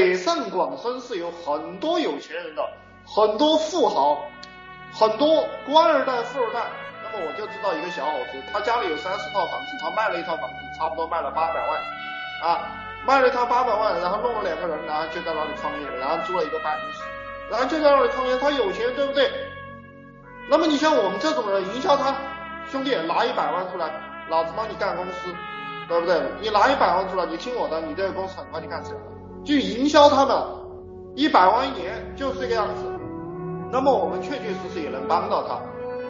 北上广深是有很多有钱人的，很多富豪，很多官二代、富二代。那么我就知道一个小伙子，他家里有三四套房子，他卖了一套房子，差不多卖了八百万，啊，卖了一套八百万，然后弄了两个人，然后就在那里创业，然后租了一个办公室，然后就在那里创业，他有钱，对不对？那么你像我们这种人，营销他，兄弟拿一百万出来，老子帮你干公司，对不对？你拿一百万出来，你听我的，你这个公司很快就干起来了。去营销他们，一百万一年就是这个样子。那么我们确确实实也能帮到他。